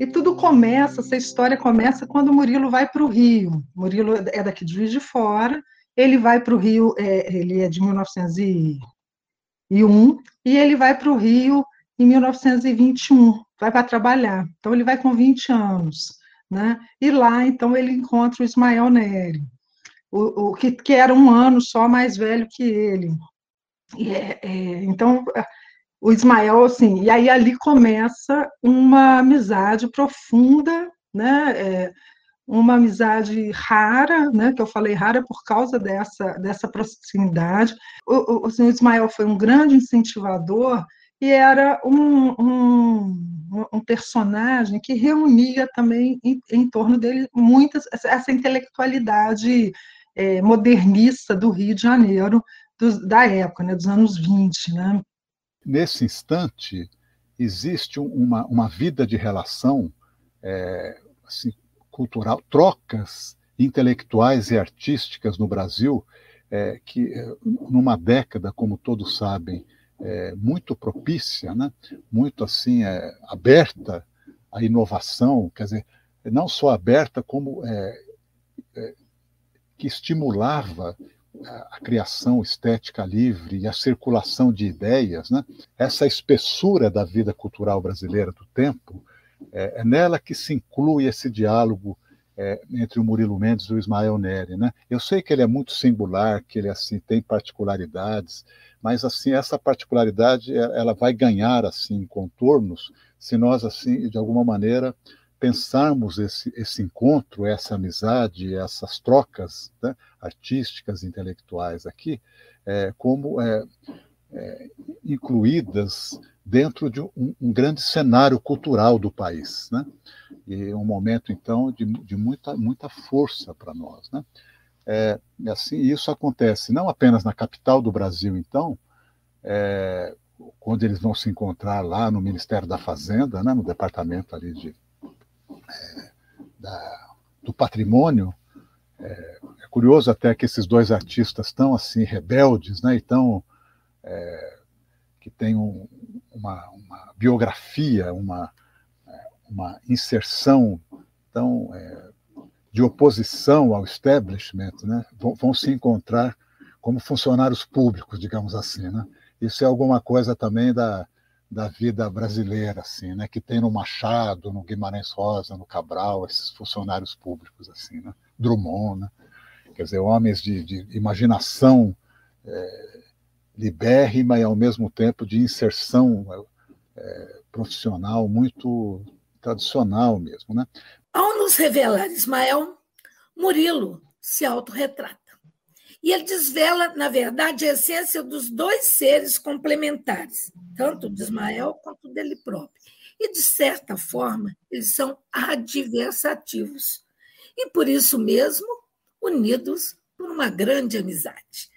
E tudo começa, essa história começa quando o Murilo vai para o Rio. Murilo é daqui de Juiz de Fora, ele vai para o Rio, é, ele é de 1901, e ele vai para o Rio em 1921, vai para trabalhar. Então, ele vai com 20 anos. Né? E lá, então, ele encontra o Ismael Neri, o, o que, que, era um ano só mais velho que ele. É, é, então, o Ismael, assim, e aí ali começa uma amizade profunda, né? É, uma amizade rara, né? Que eu falei rara por causa dessa, dessa proximidade. O, o, o Ismael foi um grande incentivador e era um, um, um personagem que reunia também em, em torno dele muitas essa intelectualidade é, modernista do Rio de Janeiro do, da época, né, dos anos 20. Né? Nesse instante, existe uma, uma vida de relação é, assim, cultural, trocas intelectuais e artísticas no Brasil, é, que numa década, como todos sabem, é, muito propícia, né? muito assim é, aberta à inovação, quer dizer, não só aberta como é, é que estimulava a criação estética livre e a circulação de ideias, né? essa espessura da vida cultural brasileira do tempo, é, é nela que se inclui esse diálogo é, entre o Murilo Mendes e o Ismael Neri. Né? Eu sei que ele é muito singular, que ele assim tem particularidades, mas assim essa particularidade ela vai ganhar assim contornos se nós assim de alguma maneira pensarmos esse, esse encontro, essa amizade, essas trocas né, artísticas, intelectuais aqui, é, como é, é, incluídas dentro de um, um, grande cenário cultural do país, né? E um momento então de, de muita muita força para nós, né? É, assim isso acontece não apenas na capital do Brasil, então, é, quando eles vão se encontrar lá no Ministério da Fazenda, né, no departamento ali de é, da, do patrimônio. É, é, curioso até que esses dois artistas estão assim rebeldes, né? Então que tem um, uma, uma, biografia, uma, uma inserção tão é, de oposição ao establishment, né? Vão, vão, se encontrar como funcionários públicos, digamos assim, né? Isso é alguma coisa também da, da vida brasileira, assim, né? Que tem no Machado, no Guimarães Rosa, no Cabral, esses funcionários públicos, assim, né? Drummond, né? Quer dizer, homens de, de imaginação é, libérrima e, ao mesmo tempo, de inserção é, profissional muito tradicional mesmo, né? Ao nos revelar Ismael, Murilo se autorretrata. E ele desvela, na verdade, a essência dos dois seres complementares, tanto de Ismael quanto dele próprio. E, de certa forma, eles são adversativos. E, por isso mesmo, unidos por uma grande amizade.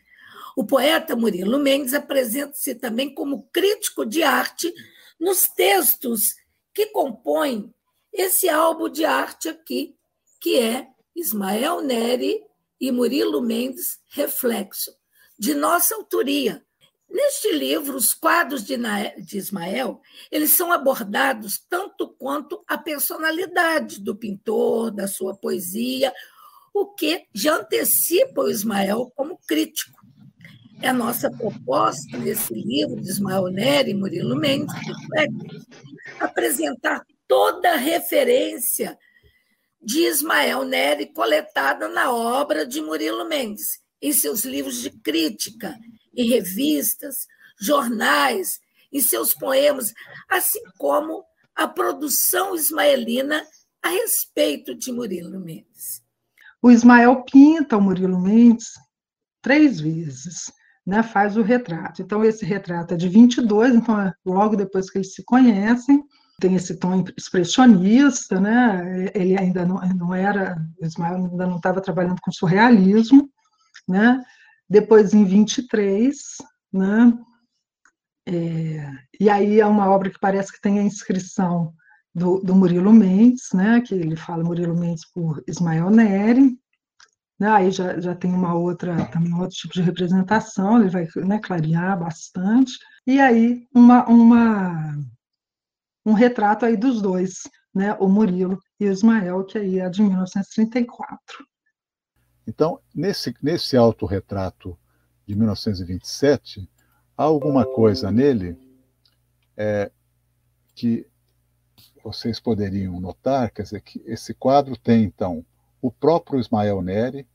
O poeta Murilo Mendes apresenta-se também como crítico de arte nos textos que compõem esse álbum de arte aqui, que é Ismael Neri e Murilo Mendes, Reflexo, de nossa autoria. Neste livro, os quadros de, Ismael, eles são abordados tanto quanto a personalidade do pintor, da sua poesia, o que já antecipa o Ismael como crítico. É a nossa proposta nesse livro de Ismael Nery e Murilo Mendes, Reflexo, apresentar toda referência de Ismael Neri coletada na obra de Murilo Mendes, em seus livros de crítica, em revistas, jornais, em seus poemas, assim como a produção ismaelina a respeito de Murilo Mendes. O Ismael pinta o Murilo Mendes três vezes, né, faz o retrato. Então, esse retrato é de 22, então é logo depois que eles se conhecem, tem esse tom expressionista, né? Ele ainda não, não era, Ismael ainda não estava trabalhando com surrealismo, né? Depois em 23, né? É, e aí é uma obra que parece que tem a inscrição do, do, Murilo Mendes, né? Que ele fala Murilo Mendes por Ismael Neri, né? Aí já, já tem uma outra também outro tipo de representação, ele vai né, clarear bastante. E aí uma, uma um retrato aí dos dois, né, o Murilo e o Ismael, que aí é de 1934. Então, nesse, nesse autorretrato de 1927, há alguma coisa nele é, que vocês poderiam notar, quer dizer, que esse quadro tem, então, o próprio Ismael Neri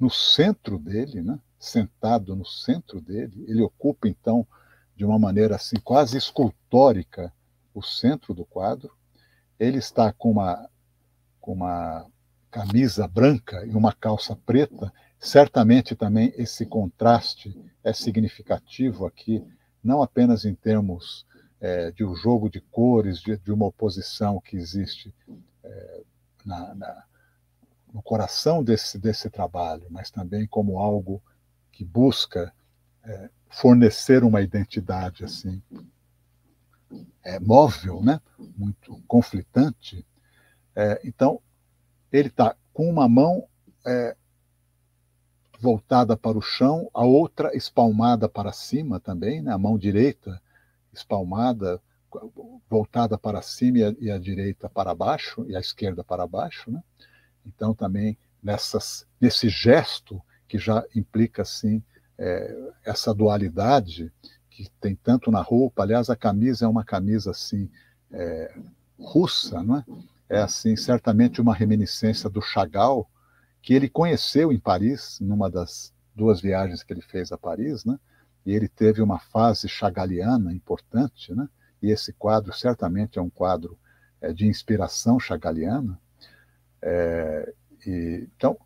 no centro dele, né? sentado no centro dele, ele ocupa, então, de uma maneira assim quase escultórica, o centro do quadro. Ele está com uma, com uma camisa branca e uma calça preta. Certamente também esse contraste é significativo aqui, não apenas em termos é, de um jogo de cores, de, de uma oposição que existe é, na, na, no coração desse, desse trabalho, mas também como algo que busca é, fornecer uma identidade assim é, móvel, né? muito conflitante. É, então, ele está com uma mão é, voltada para o chão, a outra espalmada para cima também, né? a mão direita espalmada, voltada para cima e a, e a, direita para baixo, e a esquerda para baixo. Né? Então, também nessas, nesse gesto que já implica, assim, é, essa dualidade que tem tanto na roupa. Aliás, a camisa é uma camisa, assim, é, russa, não é? É, assim, certamente uma reminiscência do Chagall, que ele conheceu em Paris, numa das duas viagens que ele fez a Paris, né? e ele teve uma fase chagaliana importante, né? e esse quadro certamente é um quadro é, de inspiração chagaliana. É, e, então,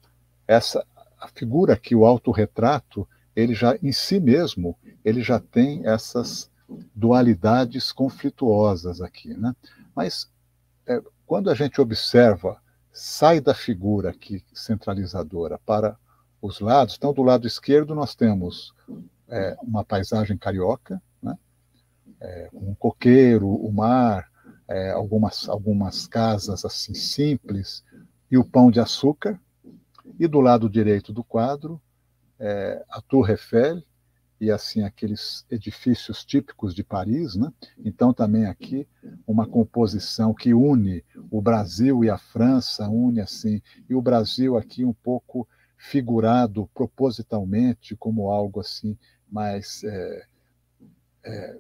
essa a figura aqui, o autorretrato, ele já em si mesmo, ele já tem essas dualidades conflituosas aqui, né? Mas é, quando a gente observa, sai da figura aqui centralizadora para os lados, então do lado esquerdo nós temos é, uma paisagem carioca, né? É, um coqueiro, o mar, é, algumas, algumas casas assim simples e o pão de açúcar. E do lado direito do quadro, é, a Tour Eiffel e assim aqueles edifícios típicos de Paris, né? Então também aqui uma composição que une o Brasil e a França, une assim, e o Brasil aqui um pouco figurado propositalmente como algo assim mais é, é,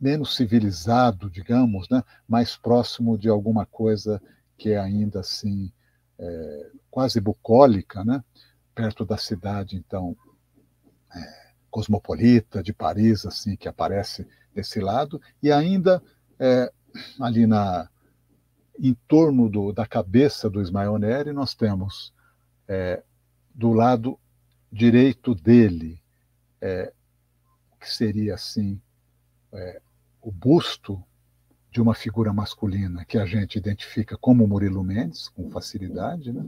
menos civilizado, digamos, né? mais próximo de alguma coisa que é ainda assim é, quase bucólica, né? Perto da cidade, então, é, cosmopolita de Paris, assim, que aparece desse lado, e ainda é, ali na em torno do, da cabeça do Ismael Neri, nós temos é, do lado direito dele, é, que seria assim, é, o busto de uma figura masculina que a gente identifica como Murilo Mendes, com facilidade, né?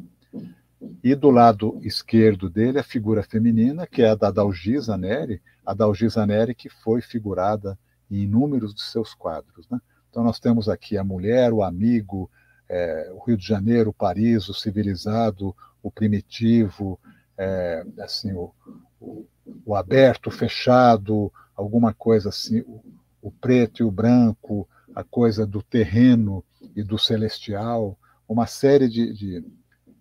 E do lado esquerdo dele, a figura feminina, que é a da Dalgisa Neri, a Dalgisa Neri que foi figurada em inúmeros de seus quadros. Né? Então nós temos aqui a mulher, o amigo, é, o Rio de Janeiro, Paris, o civilizado, o primitivo, é, assim, o, o, o, aberto, o fechado, alguma coisa assim, o, o preto e o branco, a coisa do terreno e do celestial, uma série de, de,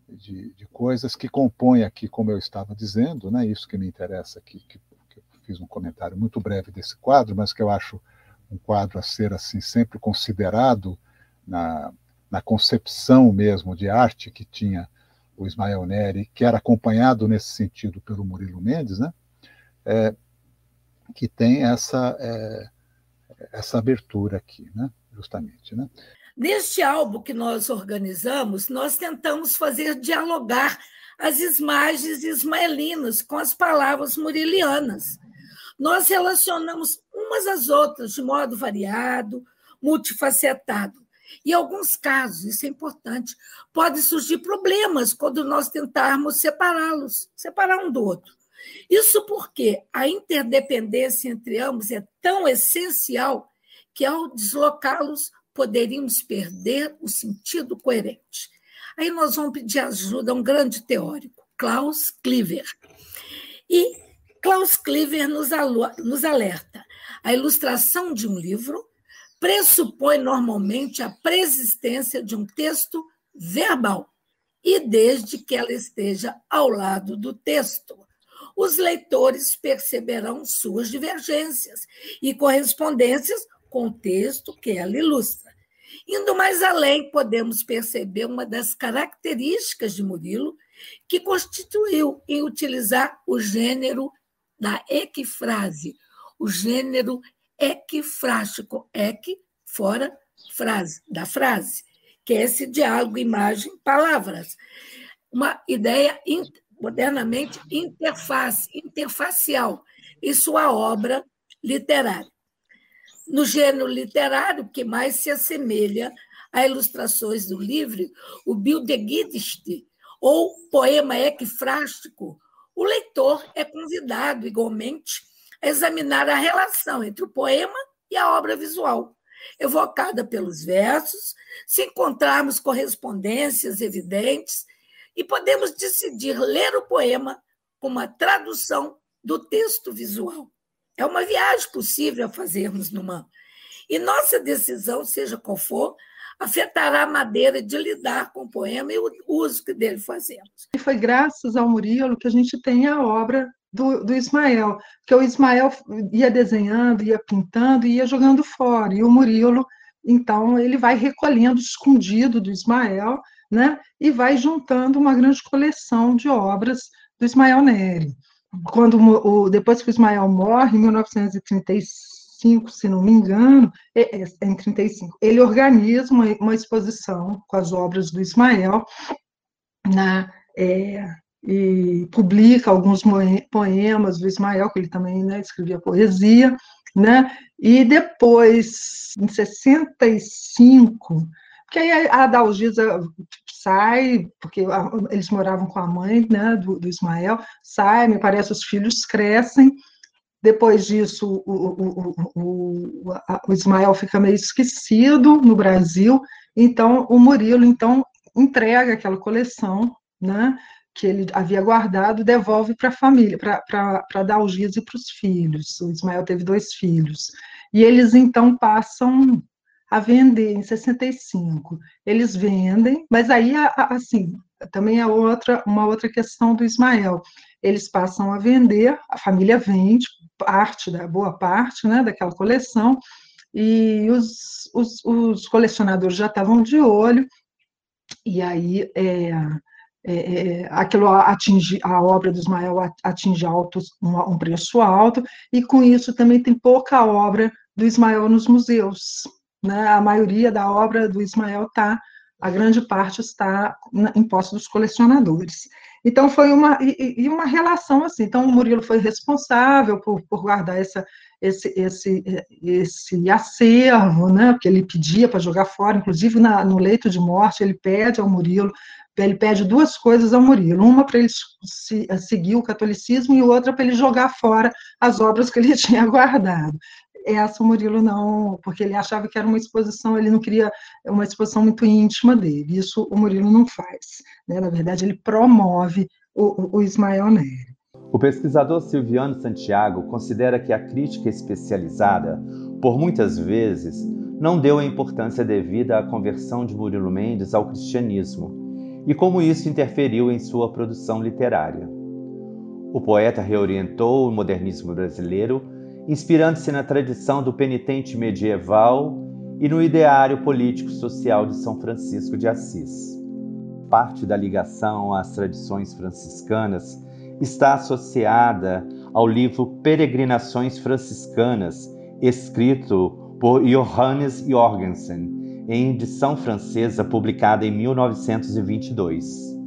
de, de coisas que compõem aqui, como eu estava dizendo, né, isso que me interessa aqui, que, que eu fiz um comentário muito breve desse quadro, mas que eu acho um quadro a ser assim sempre considerado na, na concepção mesmo de arte que tinha o Ismael Neri, que era acompanhado nesse sentido pelo Murilo Mendes, né? É, que tem essa é, essa abertura aqui, né? justamente. Né? Neste álbum que nós organizamos, nós tentamos fazer dialogar as imagens ismaelinas com as palavras murilianas. Nós relacionamos umas às outras de modo variado, multifacetado. Em alguns casos, isso é importante, pode surgir problemas quando nós tentarmos separá-los, separar um do outro. Isso porque a interdependência entre ambos é tão essencial que, ao deslocá-los, poderíamos perder o sentido coerente. Aí nós vamos pedir ajuda a um grande teórico, Klaus Kliver. E Klaus Kliver nos, nos alerta: a ilustração de um livro pressupõe normalmente a preexistência de um texto verbal, e desde que ela esteja ao lado do texto, os leitores perceberão suas divergências e correspondências com o texto que ela ilustra. Indo mais além, podemos perceber uma das características de Murilo que constituiu em utilizar o gênero da equifrase, o gênero equifrástico, equi, fora, frase, da frase, que é esse diálogo, imagem, palavras. Uma ideia modernamente interface, interfacial, em sua obra literária. No gênero literário que mais se assemelha a ilustrações do livro, o Bildegidiste, ou poema equifrástico, o leitor é convidado, igualmente, a examinar a relação entre o poema e a obra visual, evocada pelos versos, se encontrarmos correspondências evidentes, e podemos decidir ler o poema com uma tradução do texto visual. É uma viagem possível a fazermos numa. E nossa decisão, seja qual for, afetará a maneira de lidar com o poema e o uso que dele fazemos. E foi graças ao Murilo que a gente tem a obra do, do Ismael, que o Ismael ia desenhando, ia pintando, ia jogando fora, e o Murilo, então, ele vai recolhendo escondido do Ismael, né, e vai juntando uma grande coleção de obras do Ismael Neri. Quando o, depois que o Ismael morre, em 1936, 35, se não me engano, é, é, é em 35, ele organiza uma, uma, exposição com as obras do Ismael, né, é, e publica alguns poemas do Ismael, que ele também né, escrevia poesia, né, e depois, em 65, porque aí a Adalgisa sai, porque eles moravam com a mãe né, do, do Ismael, sai, me parece, os filhos crescem, depois disso, o, o, o, o, Ismael fica meio esquecido no Brasil, então o Murilo então entrega aquela coleção, né, que ele havia guardado, devolve para a família, para Dalgisa e para os filhos. O Ismael teve dois filhos. E eles então passam a vender em 65. Eles vendem, mas aí assim, também é outra uma outra questão do Ismael. Eles passam a vender, a família vende parte da boa parte, né, daquela coleção. E os, os, os colecionadores já estavam de olho. E aí é, é, é, aquilo atinge, a obra do Ismael atinge altos, um, um, preço alto, e com isso também tem pouca obra do Ismael nos museus. Né? A maioria da obra do Ismael está, a grande parte está em posse dos colecionadores. Então foi uma e, e, uma relação assim. Então o Murilo foi responsável por, por guardar essa, esse, esse, esse acervo, né? Porque ele pedia para jogar fora, inclusive na, no leito de morte ele pede ao Murilo, ele pede duas coisas ao Murilo, uma para ele se, seguir o catolicismo e outra para ele jogar fora as obras que ele tinha guardado essa o Murilo não, porque ele achava que era uma exposição, ele não queria uma exposição muito íntima dele. Isso o Murilo não faz. Né? Na verdade, ele promove o, o Ismael Neri. O pesquisador Silviano Santiago considera que a crítica especializada, por muitas vezes, não deu a importância devida à conversão de Murilo Mendes ao cristianismo e como isso interferiu em sua produção literária. O poeta reorientou o modernismo brasileiro inspirando-se na tradição do penitente medieval e no ideário político-social de São Francisco de Assis. Parte da ligação às tradições franciscanas está associada ao livro Peregrinações Franciscanas, escrito por Johannes Jorgensen, em edição francesa publicada em 1922.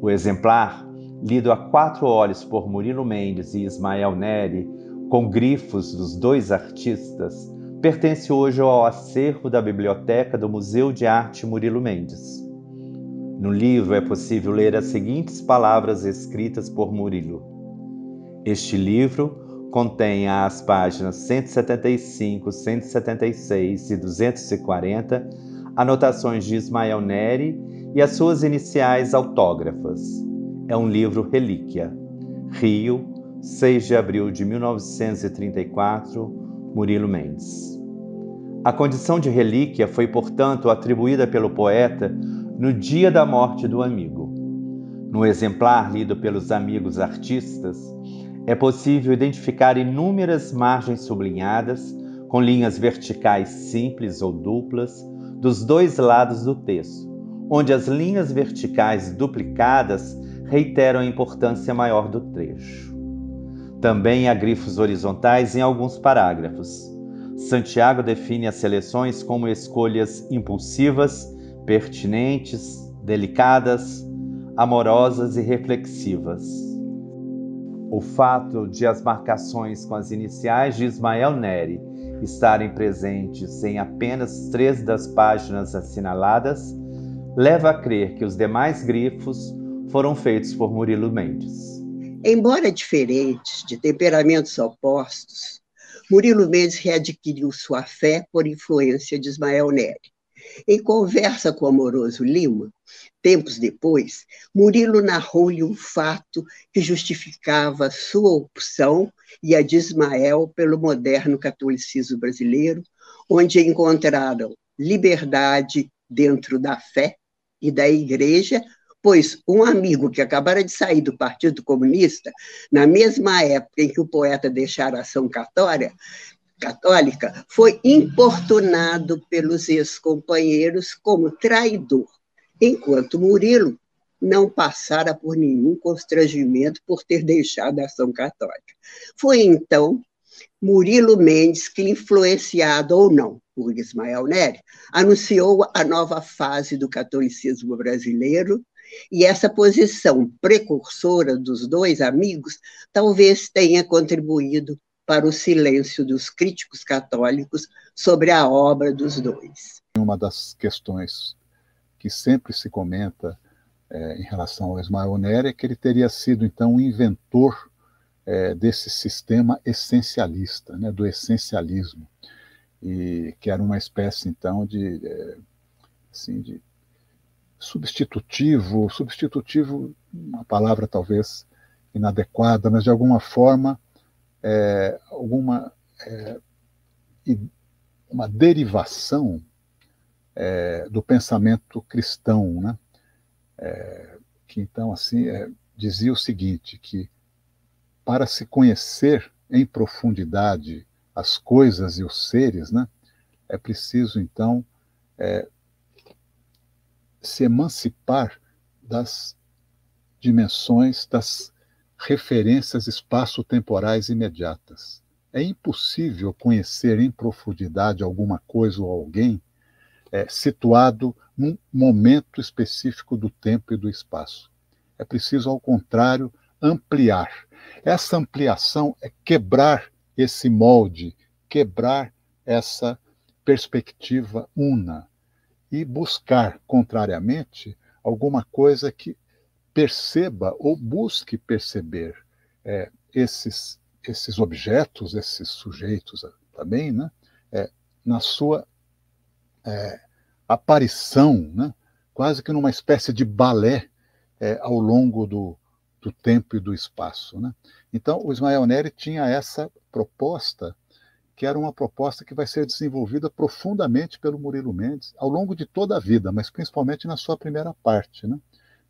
O exemplar, lido a quatro olhos por Murilo Mendes e Ismael Neri, com grifos dos dois artistas, pertence hoje ao acervo da biblioteca do Museu de Arte Murilo Mendes. No livro é possível ler as seguintes palavras escritas por Murilo. Este livro contém as páginas 175, 176 e 240 anotações de Ismael Neri e as suas iniciais autógrafas. É um livro relíquia. Rio, 6 de abril de 1934, Murilo Mendes. A condição de relíquia foi, portanto, atribuída pelo poeta no dia da morte do amigo. No exemplar lido pelos amigos artistas, é possível identificar inúmeras margens sublinhadas, com linhas verticais simples ou duplas, dos dois lados do texto, onde as linhas verticais duplicadas reiteram a importância maior do trecho. Também há grifos horizontais em alguns parágrafos. Santiago define as seleções como escolhas impulsivas, pertinentes, delicadas, amorosas e reflexivas. O fato de as marcações com as iniciais de Ismael Neri estarem presentes em apenas três das páginas assinaladas leva a crer que os demais grifos foram feitos por Murilo Mendes. Embora diferentes, de temperamentos opostos, Murilo Mendes readquiriu sua fé por influência de Ismael Neri. Em conversa com amoroso Lima, tempos depois, Murilo narrou-lhe um fato que justificava sua opção e a de Ismael pelo moderno catolicismo brasileiro, onde encontraram liberdade dentro da fé e da igreja, pois um amigo que acabara de sair do Partido Comunista, na mesma época em que o poeta deixara a ação católica, católica, foi importunado pelos ex-companheiros como traidor, enquanto Murilo não passara por nenhum constrangimento por ter deixado a ação católica. Foi então Murilo Mendes que, influenciado ou não por Ismael Neri, anunciou a nova fase do catolicismo brasileiro e essa posição precursora dos dois amigos talvez tenha contribuído para o silêncio dos críticos católicos sobre a obra dos dois. Uma das questões que sempre se comenta é, em relação ao Ismael Nery é que ele teria sido, então, o inventor é, desse sistema essencialista, né, do essencialismo, e que era uma espécie, então, de, é, assim, de substitutivo, substitutivo, uma palavra talvez inadequada, mas de alguma forma é, alguma é, uma derivação é, do pensamento cristão, né? É, que então assim é, dizia o seguinte que para se conhecer em profundidade as coisas e os seres, né, é preciso então é, se emancipar das dimensões das referências espaço-temporais imediatas. É impossível conhecer em profundidade alguma coisa ou alguém é, situado num momento específico do tempo e do espaço. É preciso, ao contrário, ampliar. Essa ampliação é quebrar esse molde, quebrar essa perspectiva una e buscar, contrariamente, alguma coisa que perceba ou busque perceber é, esses, esses objetos, esses sujeitos também, né, é, na sua é, aparição, né, quase que numa espécie de balé é, ao longo do, do tempo e do espaço. Né? Então, o Ismael Neri tinha essa proposta, que era uma proposta que vai ser desenvolvida profundamente pelo Murilo Mendes ao longo de toda a vida, mas principalmente na sua primeira parte. Né?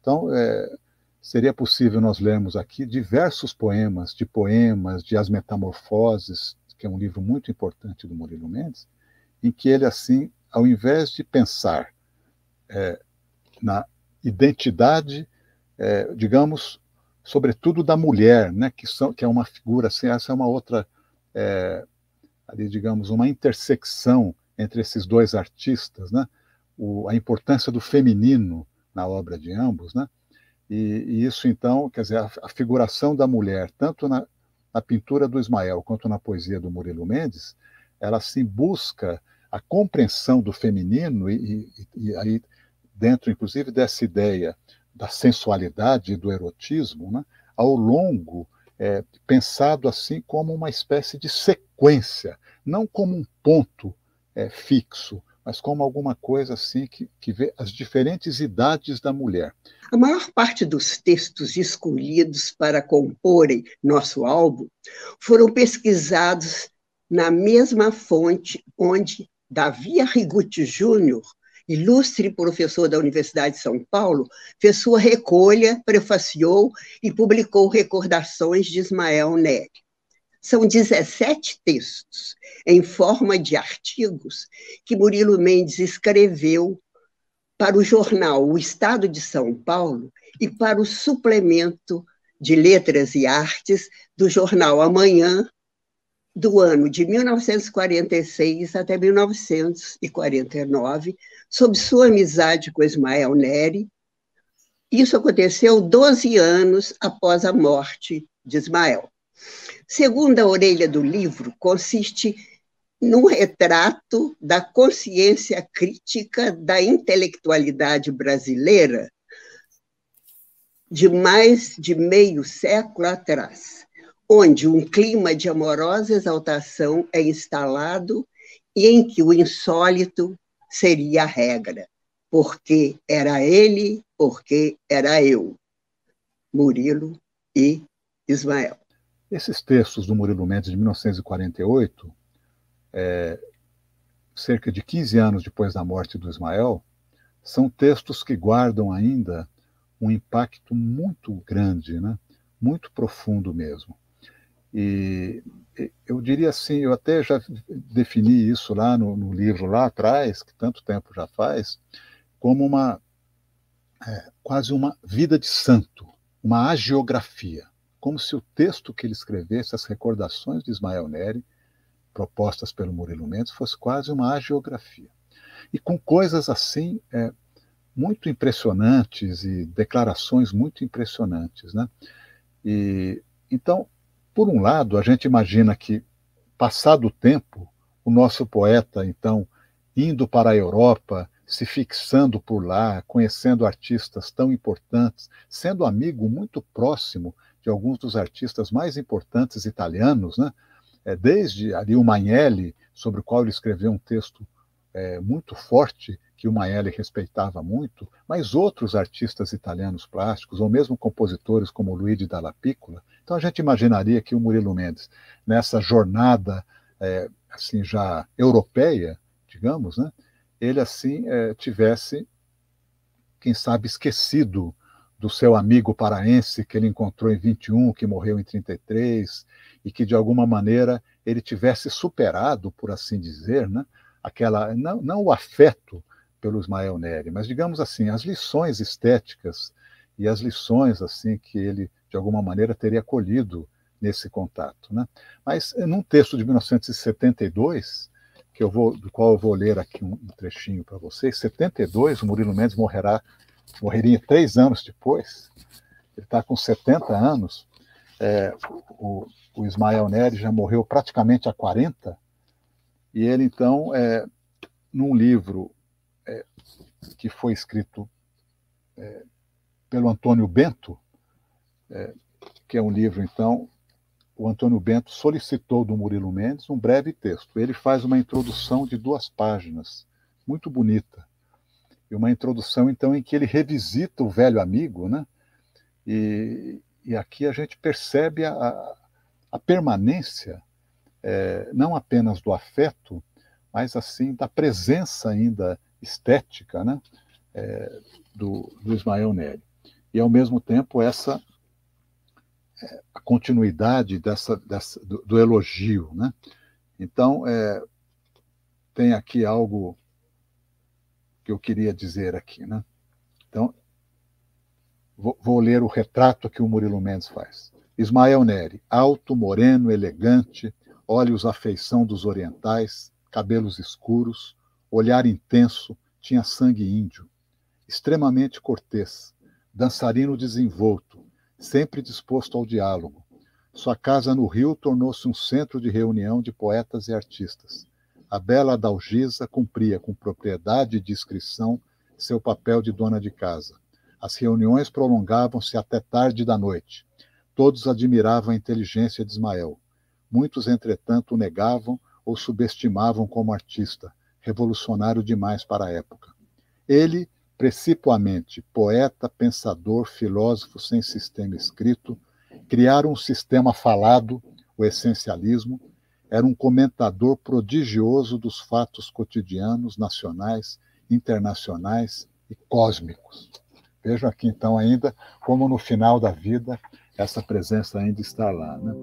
Então, é, seria possível nós lermos aqui diversos poemas, de poemas, de As Metamorfoses, que é um livro muito importante do Murilo Mendes, em que ele, assim, ao invés de pensar é, na identidade, é, digamos, sobretudo da mulher, né, que, são, que é uma figura, assim, essa é uma outra, é, ali, digamos, uma intersecção entre esses dois artistas, né, o, a importância do feminino na obra de ambos, né? E, e isso, então, quer dizer, a, a figuração da mulher, tanto na, na, pintura do Ismael quanto na poesia do Murilo Mendes, ela se busca a compreensão do feminino e, e, e aí dentro, inclusive, dessa ideia da sensualidade e do erotismo, né, ao longo, é, pensado assim como uma espécie de sequência, não como um ponto é, fixo, mas como alguma coisa assim que, que vê as diferentes idades da mulher. A maior parte dos textos escolhidos para comporem nosso álbum foram pesquisados na mesma fonte onde Davi Arrigucci Júnior, ilustre professor da Universidade de São Paulo, fez sua recolha, prefaciou e publicou Recordações de Ismael Nery. São 17 textos, em forma de artigos, que Murilo Mendes escreveu para o jornal O Estado de São Paulo e para o suplemento de Letras e Artes do jornal Amanhã, do ano de 1946 até 1949, sob sua amizade com Ismael Neri. Isso aconteceu 12 anos após a morte de Ismael. Segunda orelha do livro consiste num retrato da consciência crítica da intelectualidade brasileira de mais de meio século atrás, onde um clima de amorosa exaltação é instalado e em que o insólito seria a regra, porque era ele, porque era eu. Murilo e Ismael. Esses textos do Murilo Mendes de 1948, é, cerca de 15 anos depois da morte do Ismael, são textos que guardam ainda um impacto muito grande, né? muito profundo mesmo. E eu diria assim, eu até já defini isso lá no, no livro lá atrás, que tanto tempo já faz, como uma é, quase uma vida de santo, uma agiografia, como se o texto que ele escrevesse, as recordações de Ismael Neri, propostas pelo Murilo Mendes, fosse quase uma agiografia. E com coisas assim é, muito impressionantes e declarações muito impressionantes. Né? E, então, por um lado, a gente imagina que, passado o tempo, o nosso poeta, então, indo para a Europa, se fixando por lá, conhecendo artistas tão importantes, sendo amigo muito próximo de alguns dos artistas mais importantes italianos, né? É, desde ali o Magnelli, sobre o qual ele escreveu um texto é, muito forte, que o Maelli respeitava muito, mas outros artistas italianos plásticos, ou mesmo compositores como Luigi Dalla Piccola. Então a gente imaginaria que o Murilo Mendes, nessa jornada é, assim já europeia, digamos, né, ele assim é, tivesse, quem sabe, esquecido do seu amigo paraense que ele encontrou em 21, que morreu em 33, e que de alguma maneira ele tivesse superado, por assim dizer, né, aquela não, não o afeto pelo Ismael Neri, mas digamos assim, as lições estéticas e as lições assim que ele de alguma maneira teria colhido nesse contato, né? Mas num texto de 1972, que eu vou do qual eu vou ler aqui um, trechinho para vocês, 72, o Murilo Mendes morrerá morreria três anos depois. Ele está com 70 anos. É, o, o Ismael Neri já morreu praticamente há 40 e ele então é, num livro é, que foi escrito é, pelo Antônio Bento, é, que é um livro, então, o Antônio Bento solicitou do Murilo Mendes um breve texto. Ele faz uma introdução de duas páginas, muito bonita. E uma introdução, então, em que ele revisita o velho amigo, né? E, e aqui a gente percebe a, a permanência, é, não apenas do afeto, mas assim da presença ainda estética né, é, do, do, Ismael Neri. E, ao mesmo tempo, essa é, a continuidade dessa, dessa do, do, elogio. Né? Então, é, tem aqui algo que eu queria dizer aqui. Né? Então, vou, vou ler o retrato que o Murilo Mendes faz. Ismael Neri, alto, moreno, elegante, olhos à feição dos orientais, cabelos escuros, olhar intenso, tinha sangue índio, extremamente cortês, dançarino desenvolto, sempre disposto ao diálogo. Sua casa no Rio tornou-se um centro de reunião de poetas e artistas. A bela Adalgisa cumpria com propriedade e discrição seu papel de dona de casa. As reuniões prolongavam-se até tarde da noite. Todos admiravam a inteligência de Ismael. Muitos, entretanto, o negavam ou subestimavam como artista, revolucionário demais para a época. Ele, precipuamente, poeta, pensador, filósofo sem sistema escrito, criaram um sistema falado, o essencialismo, era um comentador prodigioso dos fatos cotidianos, nacionais, internacionais e cósmicos. Vejo aqui, então, ainda como no final da vida essa presença ainda está lá. Né?